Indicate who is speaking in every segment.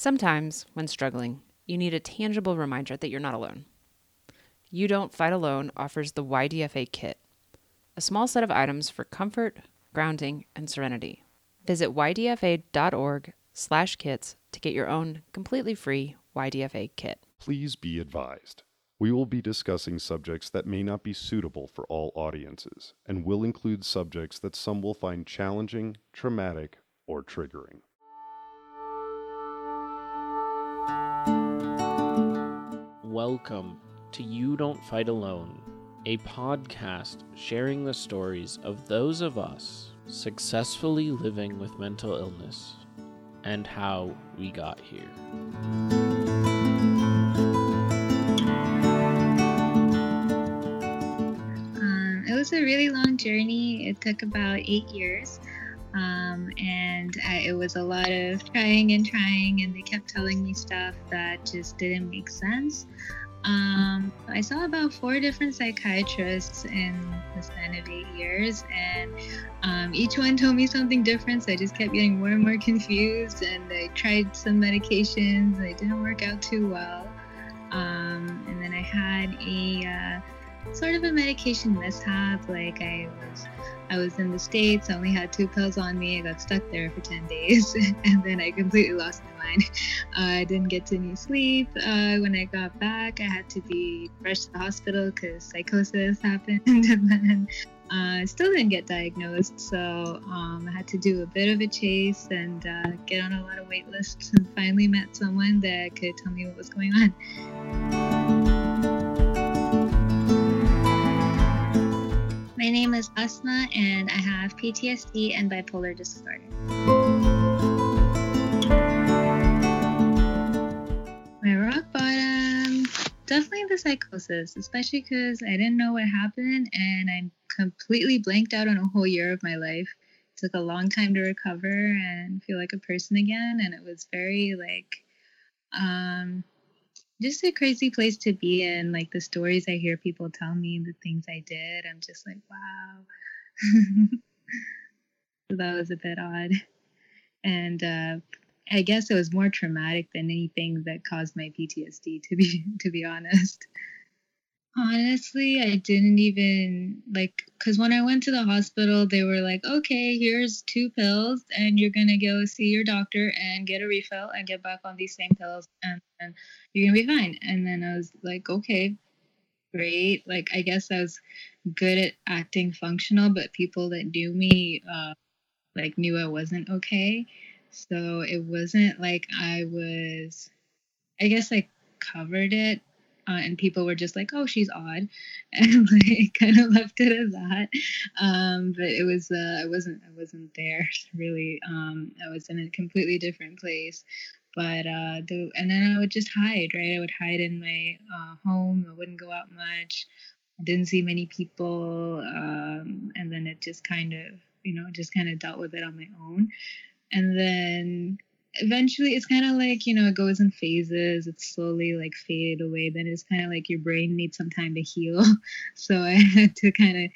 Speaker 1: Sometimes, when struggling, you need a tangible reminder that you're not alone. You Don't Fight Alone offers the YDFA Kit, a small set of items for comfort, grounding, and serenity. Visit ydfa.org slash kits to get your own completely free YDFA kit.
Speaker 2: Please be advised. We will be discussing subjects that may not be suitable for all audiences and will include subjects that some will find challenging, traumatic, or triggering.
Speaker 3: Welcome to You Don't Fight Alone, a podcast sharing the stories of those of us successfully living with mental illness and how we got here.
Speaker 4: Um, it was a really long journey. It took about eight years. Um, and I, it was a lot of trying and trying, and they kept telling me stuff that just didn't make sense. Um, I saw about four different psychiatrists in the span of eight years, and um, each one told me something different. So I just kept getting more and more confused. And I tried some medications, they didn't work out too well. Um, and then I had a uh, sort of a medication mishap. Like I was I was in the States, I only had two pills on me. I got stuck there for 10 days and then I completely lost my mind. Uh, I didn't get any sleep. Uh, when I got back, I had to be rushed to the hospital because psychosis happened. and then I uh, still didn't get diagnosed. So um, I had to do a bit of a chase and uh, get on a lot of wait lists and finally met someone that could tell me what was going on. My name is Asma, and I have PTSD and bipolar disorder. My rock bottom, definitely the psychosis, especially because I didn't know what happened and I'm completely blanked out on a whole year of my life. It took a long time to recover and feel like a person again, and it was very like, um, just a crazy place to be in. Like the stories I hear people tell me, the things I did, I'm just like, wow. so that was a bit odd. And uh, I guess it was more traumatic than anything that caused my PTSD. To be to be honest. Honestly, I didn't even like because when I went to the hospital, they were like, okay, here's two pills, and you're gonna go see your doctor and get a refill and get back on these same pills, and, and you're gonna be fine. And then I was like, okay, great. Like, I guess I was good at acting functional, but people that knew me, uh, like, knew I wasn't okay. So it wasn't like I was, I guess I covered it uh, and people were just like, "Oh, she's odd," and like kind of left it as that. Um, but it was uh, I wasn't I wasn't there really. Um, I was in a completely different place. But uh, the and then I would just hide, right? I would hide in my uh, home. I wouldn't go out much. I didn't see many people, um, and then it just kind of, you know, just kind of dealt with it on my own. And then eventually it's kind of like you know it goes in phases it's slowly like faded away then it's kind of like your brain needs some time to heal. So i had to kind of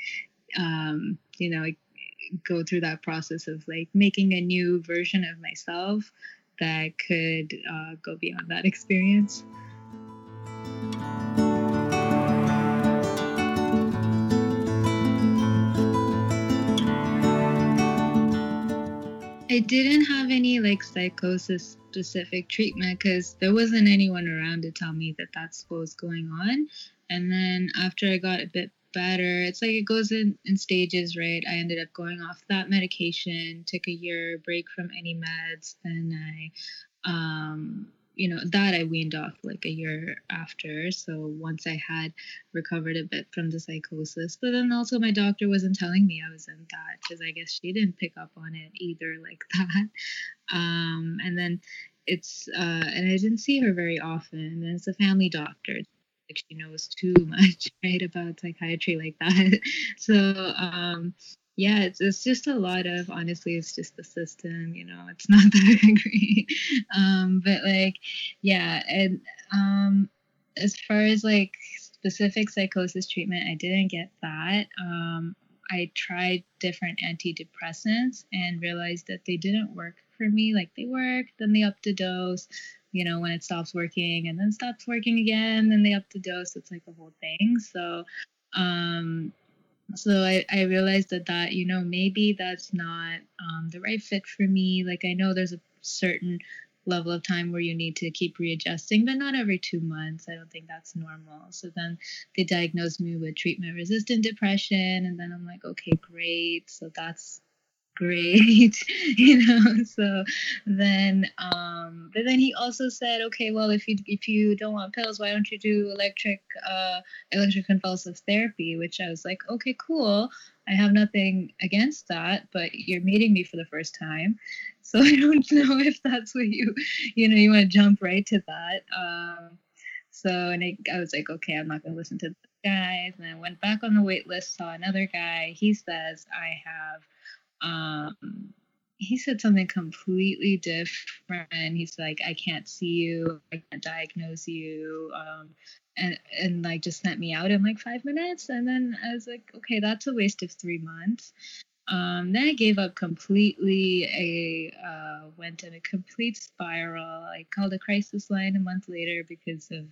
Speaker 4: um you know go through that process of like making a new version of myself that could uh, go beyond that experience I didn't have any like psychosis specific treatment because there wasn't anyone around to tell me that that's what was going on. And then after I got a bit better, it's like it goes in, in stages, right? I ended up going off that medication, took a year break from any meds. Then I um, you know that i weaned off like a year after. So once i had recovered a bit from the psychosis but then also my doctor wasn't telling me i was in that because i guess she didn't pick up on it either like that. Um, and then it's uh, and i didn't see her very often and it's a family doctor like she knows too much right about psychiatry like that. So um yeah it's, it's just a lot of honestly it's just the system you know it's not that great um but like yeah and um as far as like specific psychosis treatment i didn't get that um I tried different antidepressants and realized that they didn't work for me. Like they work, then they up the dose, you know, when it stops working and then stops working again, then they up the dose. It's like a whole thing. So, um, so I, I realized that that you know maybe that's not um, the right fit for me. Like i know there's a certain level of time where you need to keep readjusting but not every two months. I don't think that's normal. So then they diagnosed me with treatment resistant depression and then i'm like okay great. So that's great you know so then um but then he also said okay well if you if you don't want pills why don't you do electric uh electroconvulsive therapy? Which i was like okay cool. I have nothing against that but you're meeting me for the first time. So i don't know if that's what you you know you want to jump right to that. Um so and I, I was like okay i'm not to listen to the guys. And i went back on the wait list saw another guy. He says i have um, he said something completely different. He's like, I can't see you, I can't diagnose you. Um, and, and like just sent me out in like five minutes. And then I was like, okay, that's a waste of three months. Um, then I gave up completely. I uh, went in a complete spiral. I called a crisis line a month later because of,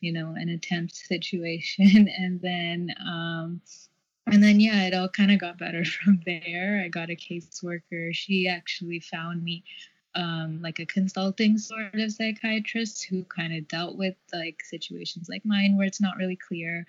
Speaker 4: you know, an attempt situation. And then um, and then yeah it all kind of got better from there. I got a caseworker. She actually found me um, like a consulting sort of psychiatrist who kind of dealt with like situations like mine where it's not really clear.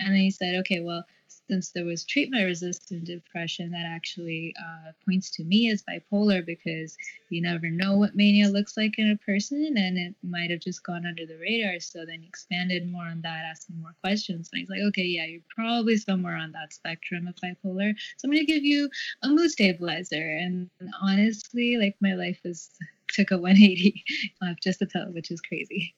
Speaker 4: And then he said okay well since there was treatment resistant depression, that actually uh, points to me as bipolar because you never know what mania looks like in a person and it might have just gone under the radar. So then he expanded more on that, asking more questions. And he's like, okay, yeah, you're probably somewhere on that spectrum of bipolar. So I'm going to give you a mood stabilizer. And honestly, like my life was took a 180 left just to tell, which is crazy.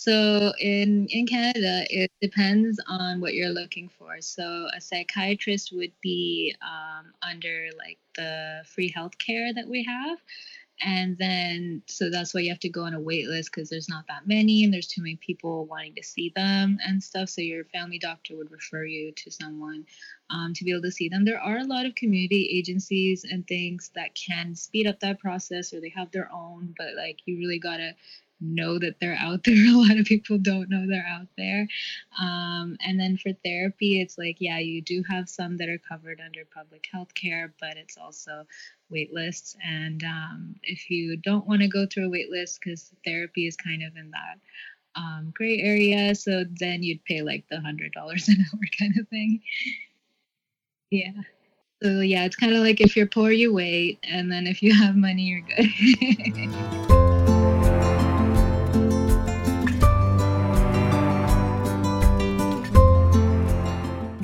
Speaker 4: So in in Canada, it depends on what you're looking for. So a psychiatrist would be um, under like the free healthcare that we have, and then so that's why you have to go on a wait list because there's not that many and there's too many people wanting to see them and stuff. So your family doctor would refer you to someone um, to be able to see them. There are a lot of community agencies and things that can speed up that process, or they have their own, but like you really gotta know that they're out there. A lot of people don't know they're out there. Um, and then for therapy, it's like, yeah, you do have some that are covered under public health care, but it's also wait lists. And um, if you don't want to go through a wait list, because therapy is kind of in that um, gray area, so then you'd pay like the $100 an hour kind of thing. Yeah. So yeah, it's kind of like if you're poor, you wait, and then if you have money, you're good.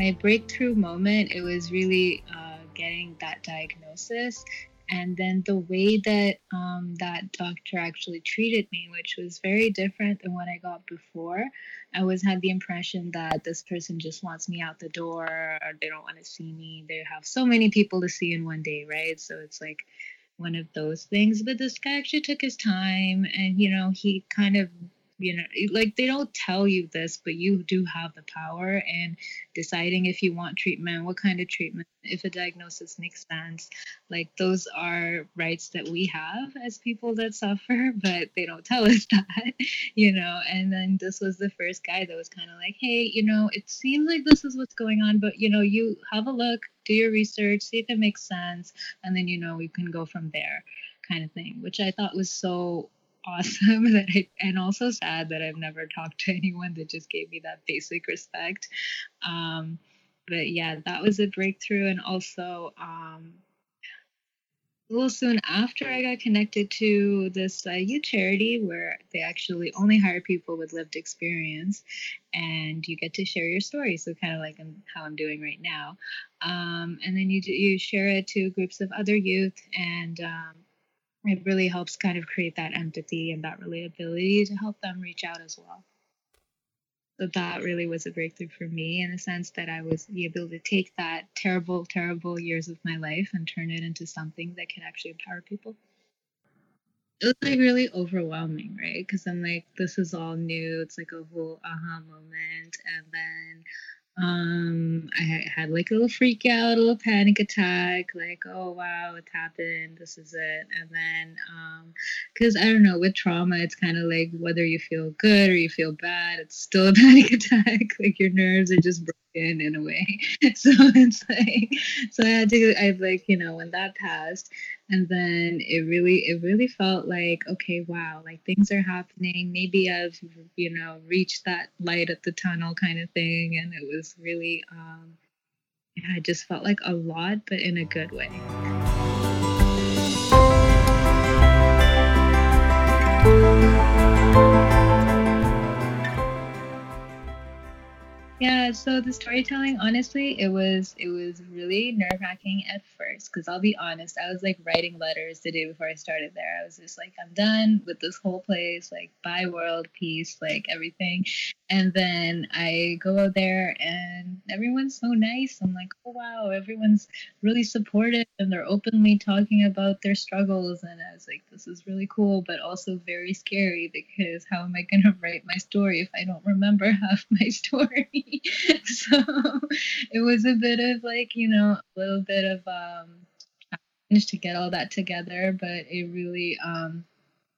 Speaker 4: my breakthrough moment, it was really uh, getting that diagnosis. And then the way that um, that doctor actually treated me, which was very different than what I got before. I always had the impression that this person just wants me out the door or they don't want to see me. They have so many people to see in one day, right? So it's like one of those things. But this guy actually took his time and, you know, he kind of you know like they don't tell you this but you do have the power and deciding if you want treatment what kind of treatment if a diagnosis makes sense. Like those are rights that we have as people that suffer but they don't tell us that you know? And then this was the first guy that was kind of like hey you know it seems like this is what's going on but you know you have a look do your research see if it makes sense and then you know we can go from there kind of thing which i thought was so awesome that I, and also sad that I've never talked to anyone that just gave me that basic respect. Um, but yeah, that was a breakthrough. And also, um, a little soon after I got connected to this uh, youth charity where they actually only hire people with lived experience and you get to share your story. So, kind of like how I'm doing right now. Um, and then you, you share it to groups of other youth and um, it really helps kind of create that empathy and that relatability to help them reach out as well. So that really was a breakthrough for me in the sense that I was able to take that terrible, terrible years of my life and turn it into something that can actually empower people. It was like really overwhelming, right? Because I'm like, this is all new. It's like a whole aha moment. And then um, I had like a little freak out, a little panic attack, like, oh wow, it's happened, this is it. And then, um, because I don't know, with trauma, it's kind of like whether you feel good or you feel bad, it's still a panic attack. like your nerves are just broken in a way. so it's like, so I had to, I've like, you know, when that passed, and then it really it really felt like okay wow like things are happening maybe i've you know reached that light at the tunnel kind of thing and it was really um i just felt like a lot but in a good way Yeah, so the storytelling, honestly, it was it was really nerve wracking at first. Cause I'll be honest, I was like writing letters the day before I started there. I was just like, I'm done with this whole place, like bye world, peace, like everything. And then I go out there and everyone's so nice. I'm like, oh wow, everyone's really supportive and they're openly talking about their struggles. And I was like, this is really cool, but also very scary because how am I gonna write my story if I don't remember half my story? so it was a bit of like, you know, a little bit of um challenge to get all that together, but it really um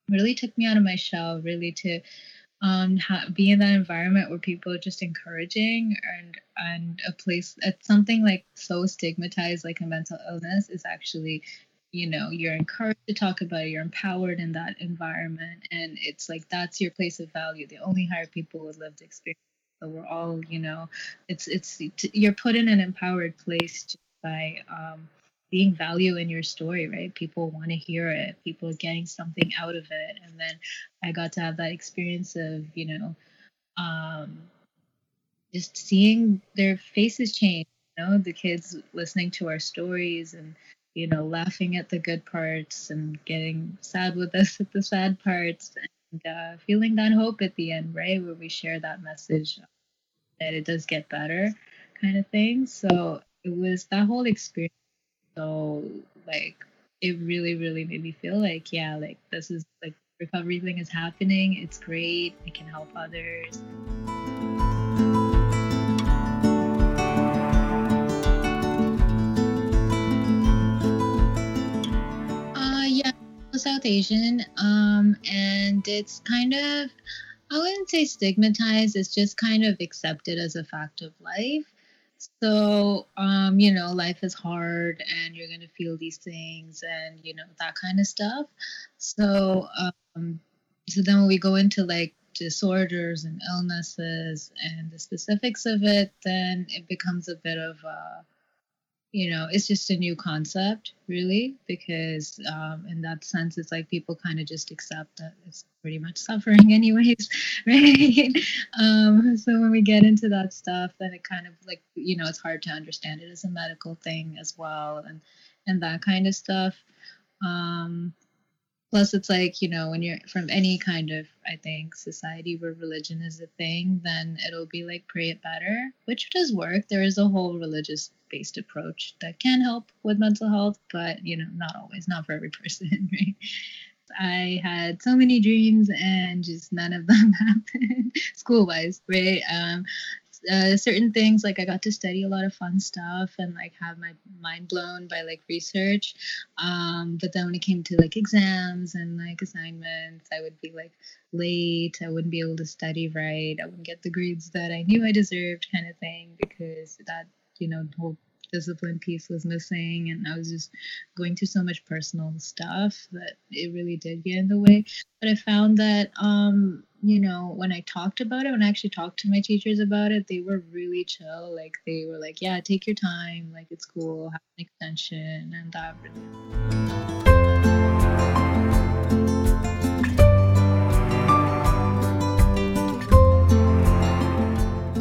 Speaker 4: really took me out of my shell, really to um ha- be in that environment where people are just encouraging and and a place at something like so stigmatized like a mental illness is actually you know you're encouraged to talk about it you're empowered in that environment and it's like that's your place of value. They only hire people with lived experience so we're all you know it's it's you're put in an empowered place just by um, being value in your story right? People want to hear it. People are getting something out of it. And then i got to have that experience of you know um, just seeing their faces change you know the kids listening to our stories and you know laughing at the good parts and getting sad with us at the sad parts. and uh, feeling that hope at the end, right? Where we share that message that it does get better, kind of thing. So it was that whole experience. So like it really, really made me feel like, yeah, like this is like recovery thing is happening. It's great. It can help others. South Asian, um, and it's kind of, I wouldn't say stigmatized, it's just kind of accepted as a fact of life. So, um, you know, life is hard and you're going to feel these things and, you know, that kind of stuff. So, um, so then when we go into like disorders and illnesses and the specifics of it, then it becomes a bit of a, you know it's just a new concept really because um, in that sense it's like people kind of just accept that it's pretty much suffering anyways right? Um, so when we get into that stuff then it kind of like you know it's hard to understand it as a medical thing as well and and that kind of stuff. Um, plus it's like you know when you're from any kind of i think society where religion is a thing then it'll be like pray it better which does work there is a whole religious based approach that can help with mental health but you know not always not for every person right I had so many dreams and just none of them happened school wise, right? Um, uh, certain things like I got to study a lot of fun stuff and like have my mind blown by like research. Um, but then when it came to like exams and like assignments, I would be like late. I wouldn't be able to study right. I wouldn't get the grades that I knew I deserved, kind of thing, because that you know whole discipline piece was missing and I was just going through so much personal stuff that it really did get in the way. But I found that um you know, when I talked about it, when I actually talked to my teachers about it, they were really chill. Like they were like, "Yeah, take your time. Like it's cool. Have an extension," and that really.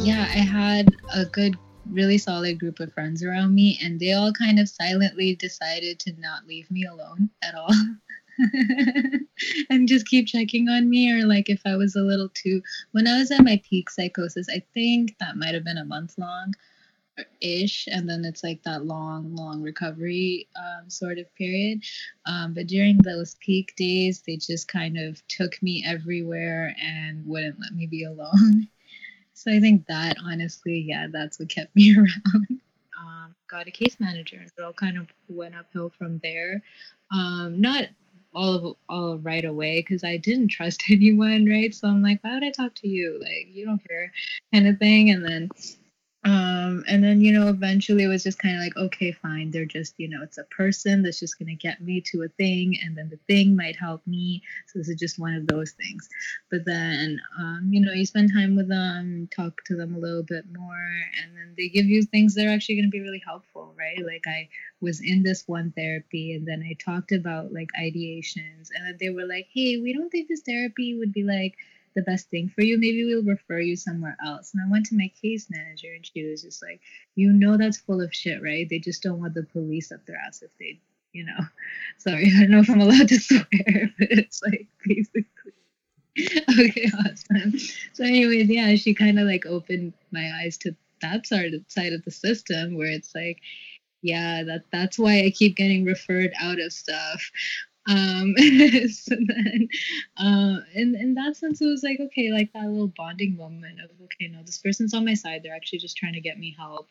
Speaker 4: Yeah, I had a good, really solid group of friends around me, and they all kind of silently decided to not leave me alone at all. and just keep checking on me or like if i was a little too when i was at my peak psychosis i think that might have been a month long ish and then it's like that long long recovery um, sort of period um, but during those peak days they just kind of took me everywhere and wouldn't let me be alone So I think that honestly, yeah, that's what kept me around. Um, got a case manager, and it all kind of went uphill from there. Um, not all of all right away because I didn't trust anyone, right? So I'm like, why would I talk to you? Like, you don't care, kind of thing. And then um, and then, you know, eventually it was just kind of like, okay, fine. They're just, you know, it's a person that's just going to get me to a thing, and then the thing might help me. So this is just one of those things. But then, um, you know, you spend time with them, talk to them a little bit more, and then they give you things that are actually going to be really helpful, right? Like I was in this one therapy, and then I talked about like ideations, and then they were like, hey, we don't think this therapy would be like, the best thing for you. Maybe we'll refer you somewhere else. And I went to my case manager and she was just like, you know, that's full of shit, right? They just don't want the police up their ass if they, you know, sorry, I don't know if I'm allowed to swear, but it's like basically. okay, awesome. So, anyways, yeah, she kind of like opened my eyes to that side of, the system where it's like, yeah, that that's why I keep getting referred out of stuff. Um, so then, uh, in in that sense, it was like okay, like that little bonding moment of okay, no, this person's on my side. They're actually just trying to get me help.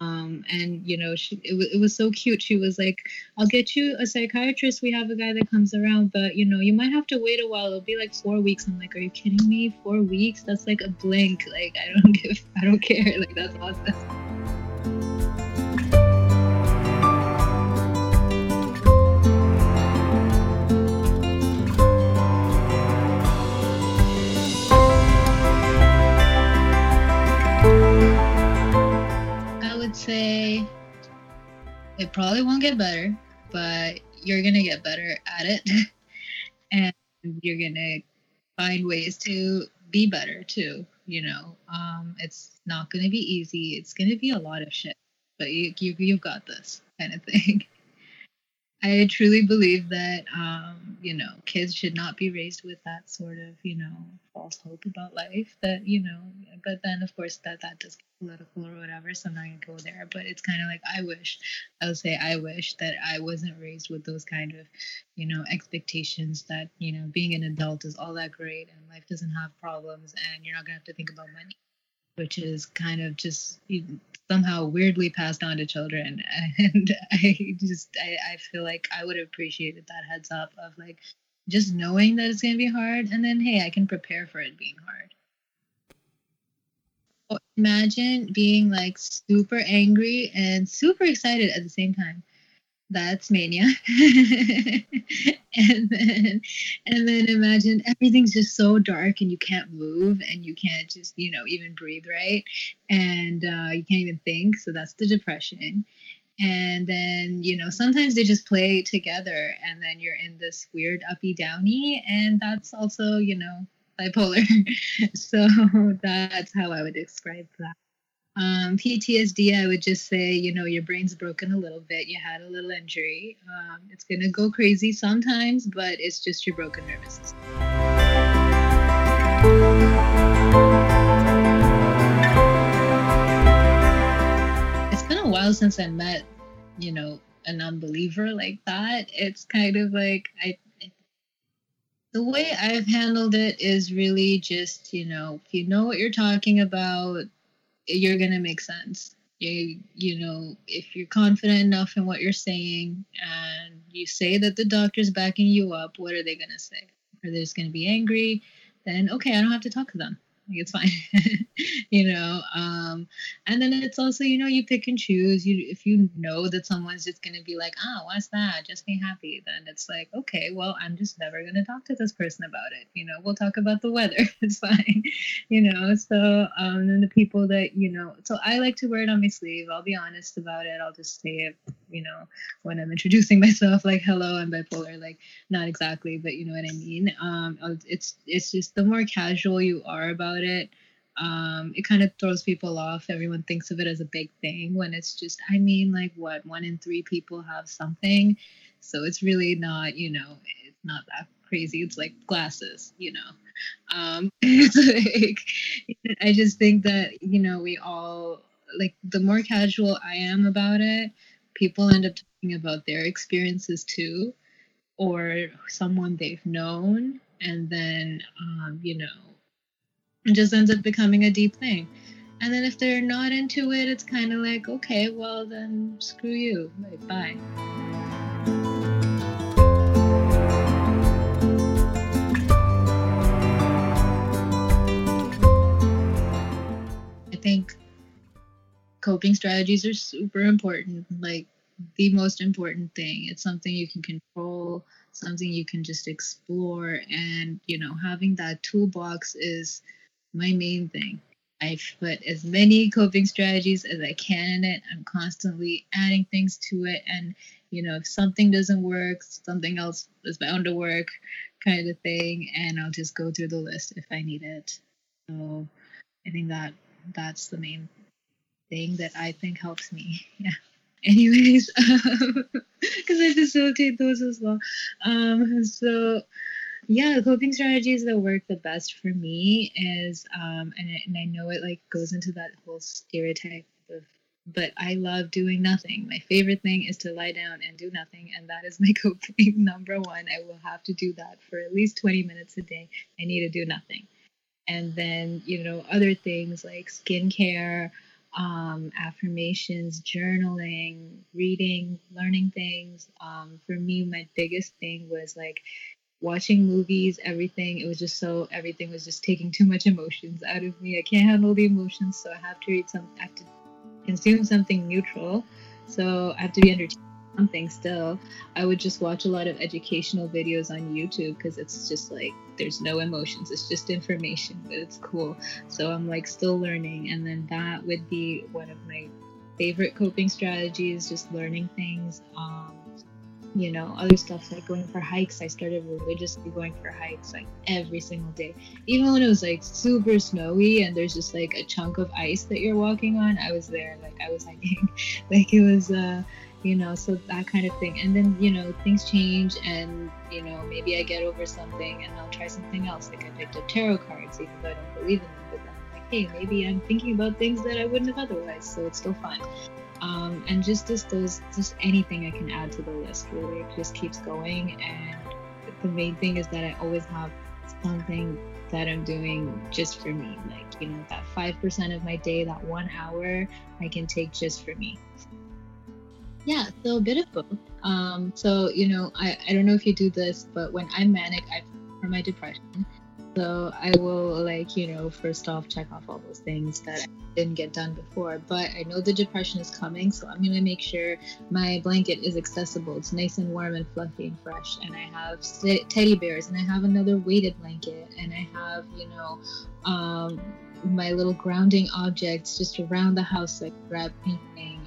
Speaker 4: Um, and you know, she it, w- it was so cute. She was like, "I'll get you a psychiatrist. We have a guy that comes around, but you know, you might have to wait a while. It'll be like four weeks." I'm like, "Are you kidding me? Four weeks? That's like a blink. Like I don't give, I don't care. Like that's awesome." Say it probably won't get better, but you're going to get better at it. and you're going to find ways to be better too. You know, um, it's not going to be easy. It's going to be a lot of shit, but you, you, you've got this kind of thing. I truly believe that, um, you know, kids should not be raised with that sort of, you know, false hope about life. That, you know, but then of course that that does get political or whatever, so I'm not gonna go there. But it's kind of like I wish, I would say I wish that I wasn't raised with those kind of, you know, expectations that you know being an adult is all that great and life doesn't have problems and you're not gonna have to think about money which is kind of just somehow weirdly passed on to children. And i just I, I feel like i would have appreciated that heads up of like just knowing that it's going to be hard and then hey i can prepare for it being hard. Imagine being like super angry and super excited at the same time that's mania. And then and then imagine everything's just so dark and you can't move and you can't just you know even breathe right. And uh, you can't even think so that's the depression. And then you know sometimes they just play together and then you're in this weird uppy downy and that's also you know bipolar. So that's how i would describe that um, PTSD, I would just say, you know, your brain's broken a little bit. You had a little injury. Um, it's going to go crazy sometimes, but it's just your broken nervous system. It's been a while since I met, you know, an unbeliever like that. It's kind of like I the way I've handled it is really just, you know, if you know what you're talking about, you're to make sense. You, you know, if you're confident enough in what you're saying and you say that the doctor's backing you up, what are they to say? Are they just to be angry? Then, okay, I don't have to talk to them it's fine. You know um and then it's also you know you pick and choose. You if you know that someone's just to be like ah oh, what's that? Just be happy then it's like okay well i'm just never to talk to this person about it. You know we'll talk about the weather. It's fine. You know so um and the people that you know so i like to wear it on my sleeve. I'll be honest about it. I'll just say it you know when i'm introducing myself like hello i'm bipolar like not exactly but you know what i mean um it's it's just the more casual you are about it. Um, it kind of throws people off. Everyone thinks of it as a big thing when it's just, I mean, like what, one in three people have something. So it's really not, you know, it's not that crazy. It's like glasses, you know. Um, it's like, I just think that, you know, we all, like, the more casual I am about it, people end up talking about their experiences too, or someone they've known. And then, um, you know, it just ends up becoming a deep thing. And then if they're not into it, it's kind of like, okay, well then screw you. Like, bye. I think coping strategies are super important, like the most important thing. It's something you can control, something you can just explore, and you know, having that toolbox is my main thing. I put as many coping strategies as I can in it. I'm constantly adding things to it. And, you know, if something doesn't work, something else is bound to work, kind of thing. And I'll just go through the list if I need it. So I think that that's the main thing that I think helps me. Yeah. Anyways, because I facilitate those as well. Um, so yeah, coping strategies that work the best for me is, um, and, I, and I know it like goes into that whole stereotype of, but I love doing nothing. My favorite thing is to lie down and do nothing, and that is my coping number one. I will have to do that for at least 20 minutes a day. I need to do nothing. And then, you know, other things like skincare, um, affirmations, journaling, reading, learning things. Um, for me, my biggest thing was like watching movies, everything. It was just so everything was just taking too much emotions out of me. I can't handle the emotions, so I have to read some. I have to consume something neutral. So I have to be entertained something still. I would just watch a lot of educational videos on YouTube because it's just like there's no emotions. It's just information, but it's cool. So I'm like still learning, and then that would be one of my favorite coping strategies. Just learning things. Um, you know, other stuff like going for hikes. I started religiously going for hikes like every single day. Even when it was like super snowy and there's just like a chunk of ice that you're walking on, I was there. Like I was hiking. like it was uh you know, so that kind of thing. And then, you know, things change and, you know, maybe I get over something and I'll try something else. Like I picked up tarot cards even though I don't believe in them, but then I'm like, hey, maybe I'm thinking about things that I wouldn't have otherwise, so it's still fun um, and just just those just anything I can add to the list really it just keeps going and the main thing is that I always have something that I'm doing just for me like you know that 5% of my day that one hour I can take just for me yeah so a bit of both um, so you know I, I don't know if you do this but when I'm manic I for my depression so I will like, you know, first off check off all those things that I didn't get done before. But I know the depression is coming, so I'm gonna make sure my blanket is accessible. It's nice and warm and fluffy and fresh. And I have teddy bears and I have another weighted blanket and I have, you know, um, my little grounding objects just around the house like grab painting.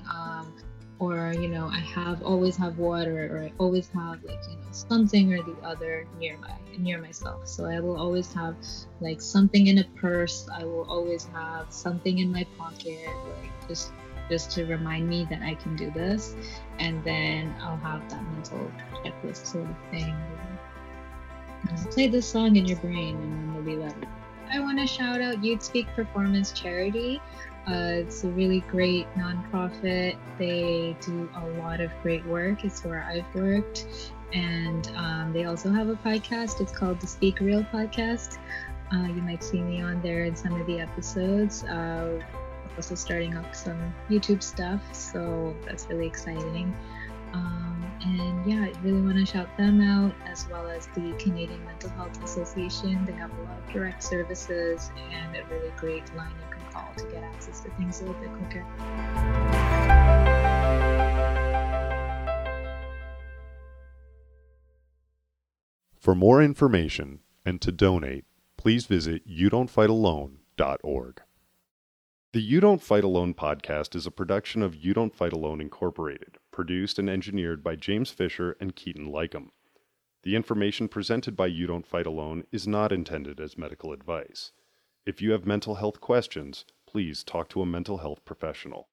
Speaker 4: Or you know i have always have water or i always have like you know something or the other nearby near myself. So i will always have like something in a purse. I will always have something in my pocket like just just to remind me that i can do this. And then i'll have that mental checklist sort of thing. Play this song in your brain and then you'll be like i want to shout out youth speak performance charity uh, it's a really great nonprofit. They do a lot of great work. It's where I've worked. And um, they also have a podcast. It's called the Speak Real Podcast. Uh, you might see me on there in some of the episodes. Uh, also starting up some YouTube stuff, so that's really exciting. Um, and yeah, I really want to shout them out as well as the Canadian Mental Health Association. They have a lot of direct services and a really great line can call to get access to things a little bit quicker.
Speaker 2: For more information and to donate, please visit youdon'tfightalone.org. The You Don't Fight Alone podcast is a production of You Don't Fight Alone Incorporated, produced and engineered by James Fisher and Keaton Lycum. The information presented by You Don't Fight Alone is not intended as medical advice. If you have mental health questions, please talk to a mental health professional.